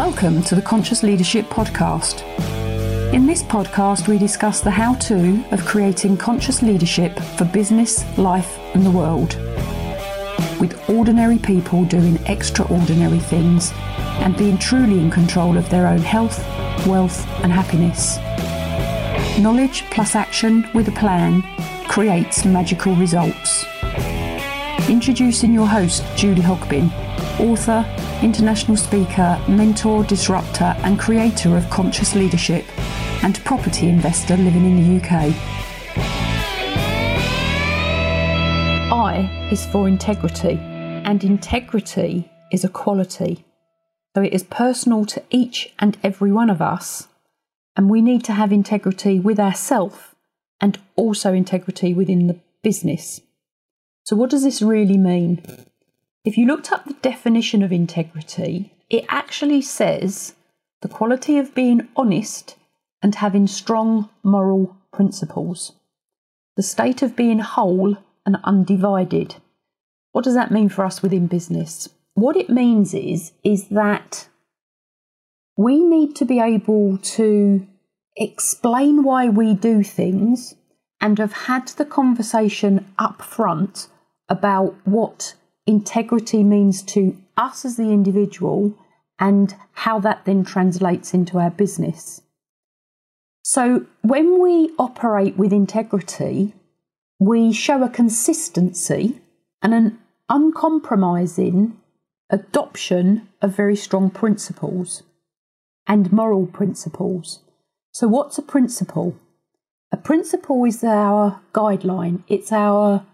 Welcome to the Conscious Leadership Podcast. In this podcast, we discuss the how to of creating conscious leadership for business, life, and the world. With ordinary people doing extraordinary things and being truly in control of their own health, wealth, and happiness. Knowledge plus action with a plan creates magical results. Introducing your host, Julie Hogbin, author, international speaker, mentor, disruptor, and creator of conscious leadership, and property investor living in the UK. I is for integrity, and integrity is a quality. So it is personal to each and every one of us, and we need to have integrity with ourselves and also integrity within the business. So, what does this really mean? If you looked up the definition of integrity, it actually says the quality of being honest and having strong moral principles, the state of being whole and undivided. What does that mean for us within business? What it means is is that we need to be able to explain why we do things and have had the conversation up front about what integrity means to us as the individual and how that then translates into our business. So, when we operate with integrity, we show a consistency and an uncompromising adoption of very strong principles and moral principles. So, what's a principle? A principle is our guideline, it's our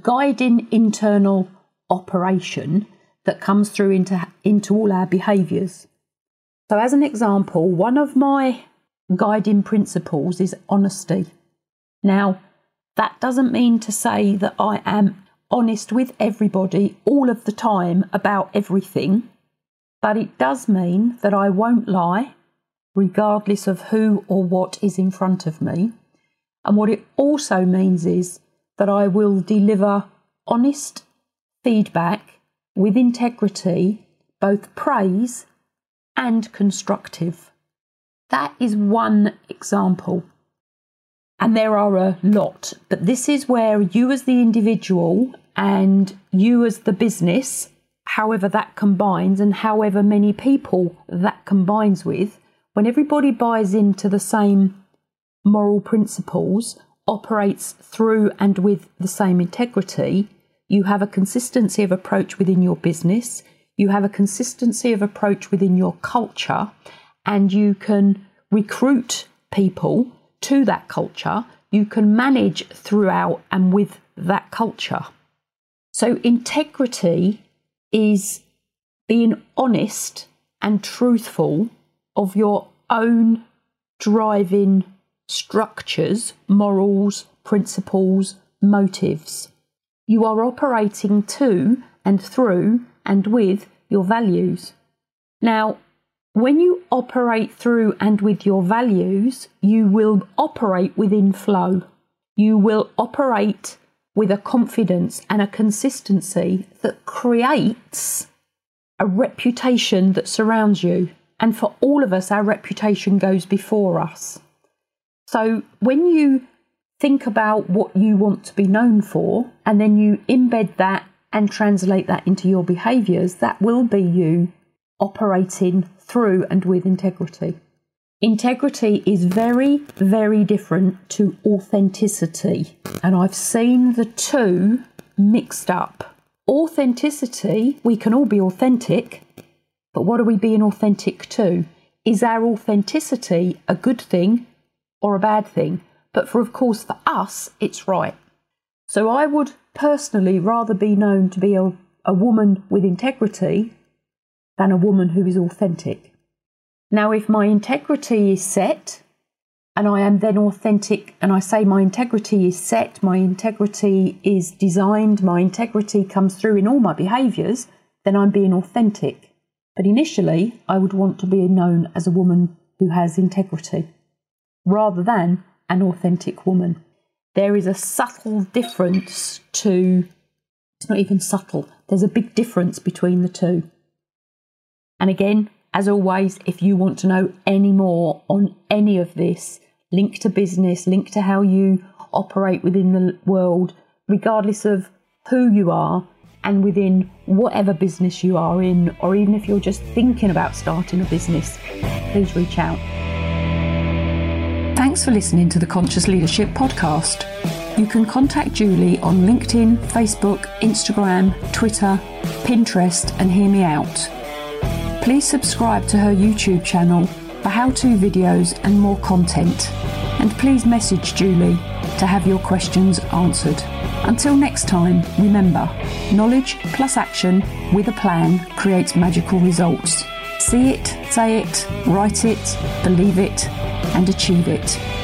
guiding internal operation that comes through into, into all our behaviours. So, as an example, one of my guiding principles is honesty. Now, that doesn't mean to say that I am honest with everybody all of the time about everything, but it does mean that I won't lie, regardless of who or what is in front of me. And what it also means is that I will deliver honest feedback with integrity, both praise and constructive. That is one example. And there are a lot, but this is where you, as the individual, and you, as the business, however that combines, and however many people that combines with, when everybody buys into the same moral principles, operates through and with the same integrity, you have a consistency of approach within your business, you have a consistency of approach within your culture, and you can recruit people to that culture. You can manage throughout and with that culture. So, integrity is being honest and truthful of your own driving structures, morals, principles, motives. You are operating to and through and with your values. Now, when you operate through and with your values, you will operate within flow. You will operate with a confidence and a consistency that creates a reputation that surrounds you. And for all of us, our reputation goes before us. So when you think about what you want to be known for, and then you embed that and translate that into your behaviors, that will be you operating through and with integrity. Integrity is very, very different to authenticity, and I've seen the two mixed up. Authenticity, we can all be authentic, but what are we being authentic to? Is our authenticity a good thing or a bad thing? But for, of course, for us, it's right. So I would personally rather be known to be a, a woman with integrity than a woman who is authentic. Now, if my integrity is set and I am then authentic, and I say my integrity is set, my integrity is designed, my integrity comes through in all my behaviours, then I'm being authentic. But initially, I would want to be known as a woman who has integrity rather than an authentic woman. There is a subtle difference to, it's not even subtle, there's a big difference between the two. And again, As always, if you want to know any more on any of this, link to business, link to how you operate within the world, regardless of who you are and within whatever business you are in, or even if you're just thinking about starting a business, please reach out. Thanks for listening to the Conscious Leadership Podcast. You can contact Julie on LinkedIn, Facebook, Instagram, Twitter, Pinterest, and hear me out. Please subscribe to her YouTube channel for how to videos and more content. And please message Julie to have your questions answered. Until next time, remember knowledge plus action with a plan creates magical results. See it, say it, write it, believe it, and achieve it.